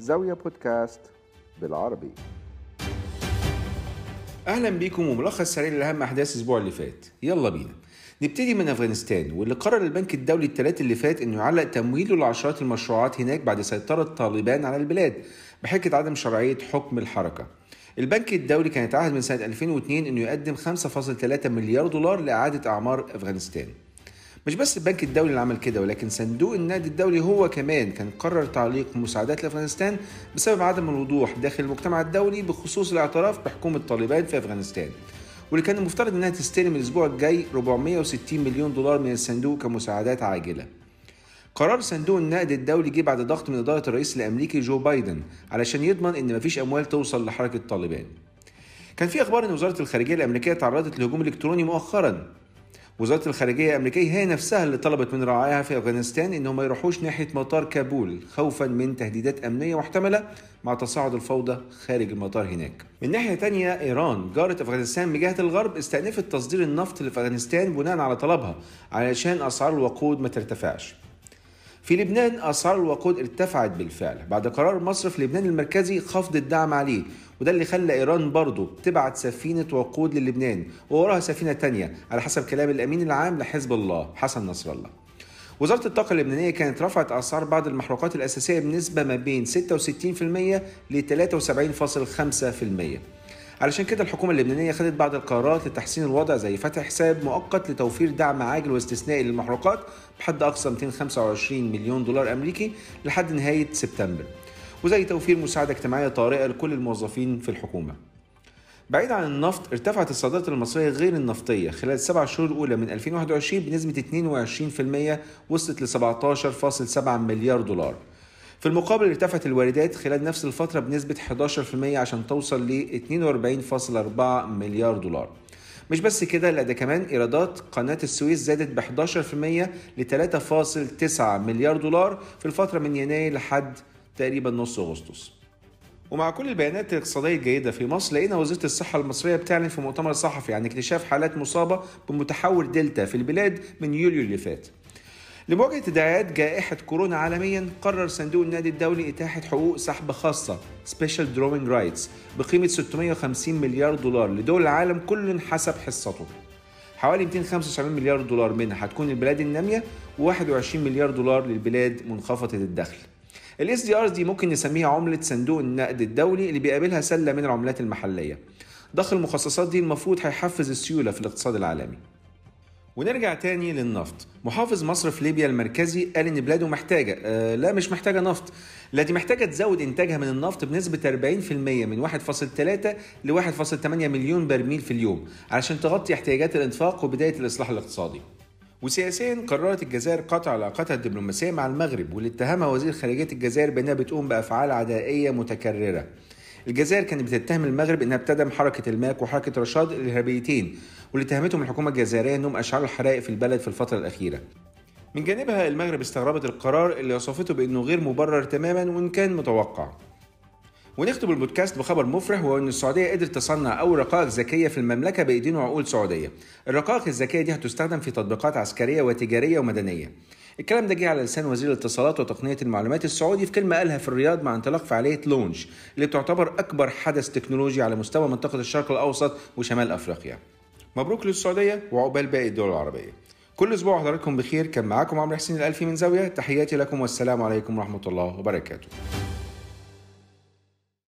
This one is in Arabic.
زاوية بودكاست بالعربي. أهلا بيكم وملخص سريع لأهم أحداث الأسبوع اللي فات. يلا بينا. نبتدي من أفغانستان واللي قرر البنك الدولي الثلاث اللي فات إنه يعلق تمويله لعشرات المشروعات هناك بعد سيطرة طالبان على البلاد بحجه عدم شرعية حكم الحركة. البنك الدولي كان اتعهد من سنة 2002 إنه يقدم 5.3 مليار دولار لإعادة أعمار أفغانستان. مش بس البنك الدولي اللي عمل كده ولكن صندوق النقد الدولي هو كمان كان قرر تعليق مساعدات لأفغانستان بسبب عدم الوضوح داخل المجتمع الدولي بخصوص الاعتراف بحكومة طالبان في أفغانستان واللي كان المفترض إنها تستلم الأسبوع الجاي 460 مليون دولار من الصندوق كمساعدات عاجلة. قرار صندوق النقد الدولي جه بعد ضغط من إدارة الرئيس الأمريكي جو بايدن علشان يضمن إن مفيش أموال توصل لحركة طالبان. كان في أخبار إن وزارة الخارجية الأمريكية تعرضت لهجوم إلكتروني مؤخرا وزارة الخارجية الأمريكية هي نفسها اللي طلبت من رعاياها في أفغانستان إنهم ما يروحوش ناحية مطار كابول خوفا من تهديدات أمنية محتملة مع تصاعد الفوضى خارج المطار هناك. من ناحية تانية إيران جارة أفغانستان من جهة الغرب استأنفت تصدير النفط لأفغانستان بناء على طلبها علشان أسعار الوقود ما ترتفعش. في لبنان أسعار الوقود ارتفعت بالفعل. بعد قرار مصرف لبنان المركزي خفض الدعم عليه وده اللي خلى إيران برضه تبعت سفينة وقود للبنان ووراها سفينة تانية على حسب كلام الأمين العام لحزب الله حسن نصر الله وزارة الطاقة اللبنانية كانت رفعت أسعار بعض المحروقات الأساسية بنسبة ما بين 66% ل 73.5% علشان كده الحكومة اللبنانية خدت بعض القرارات لتحسين الوضع زي فتح حساب مؤقت لتوفير دعم عاجل واستثنائي للمحروقات بحد أقصى 225 مليون دولار أمريكي لحد نهاية سبتمبر وزي توفير مساعدة اجتماعية طارئة لكل الموظفين في الحكومة. بعيد عن النفط ارتفعت الصادرات المصرية غير النفطية خلال السبع شهور الأولى من 2021 بنسبة 22% وصلت ل 17.7 مليار دولار. في المقابل ارتفعت الواردات خلال نفس الفترة بنسبة 11% عشان توصل ل 42.4 مليار دولار. مش بس كده لا ده كمان إيرادات قناة السويس زادت ب 11% ل 3.9 مليار دولار في الفترة من يناير لحد تقريبا نص أغسطس. ومع كل البيانات الاقتصادية الجيدة في مصر لقينا وزارة الصحة المصرية بتعلن في مؤتمر صحفي عن اكتشاف حالات مصابة بمتحور دلتا في البلاد من يوليو اللي فات. لمواجهة تداعيات جائحة كورونا عالميا قرر صندوق النقد الدولي إتاحة حقوق سحب خاصة Special Drawing Rights بقيمة 650 مليار دولار لدول العالم كل حسب حصته. حوالي 275 مليار دولار منها هتكون للبلاد النامية و21 مليار دولار للبلاد منخفضة الدخل. ال SDRs دي ممكن نسميها عملة صندوق النقد الدولي اللي بيقابلها سلة من العملات المحلية. ضخ المخصصات دي المفروض هيحفز السيولة في الاقتصاد العالمي. ونرجع تاني للنفط. محافظ مصرف ليبيا المركزي قال إن بلاده محتاجة آه لا مش محتاجة نفط. لا دي محتاجة تزود إنتاجها من النفط بنسبة 40% من 1.3 ل 1.8 مليون برميل في اليوم علشان تغطي احتياجات الإنفاق وبداية الإصلاح الاقتصادي. وسياسيا قررت الجزائر قطع علاقاتها الدبلوماسية مع المغرب واللي اتهمها وزير خارجية الجزائر بأنها بتقوم بأفعال عدائية متكررة. الجزائر كانت بتتهم المغرب إنها بتدعم حركة الماك وحركة رشاد الإرهابيتين واللي اتهمتهم الحكومة الجزائرية إنهم أشعلوا الحرائق في البلد في الفترة الأخيرة. من جانبها المغرب استغربت القرار اللي وصفته بإنه غير مبرر تماما وإن كان متوقع. ونختم البودكاست بخبر مفرح وهو إن السعودية قدرت تصنع اول رقائق ذكية في المملكة بأيدين وعقول سعودية. الرقائق الذكية دي هتستخدم في تطبيقات عسكرية وتجارية ومدنية. الكلام ده جه على لسان وزير الاتصالات وتقنية المعلومات السعودي في كلمة قالها في الرياض مع انطلاق فعالية لونش اللي تعتبر أكبر حدث تكنولوجي على مستوى منطقة الشرق الأوسط وشمال أفريقيا. مبروك للسعودية وعقبال باقي الدول العربية. كل أسبوع حضراتكم بخير كان معاكم عمرو حسين الألفي من زاوية تحياتي لكم والسلام عليكم ورحمة الله وبركاته.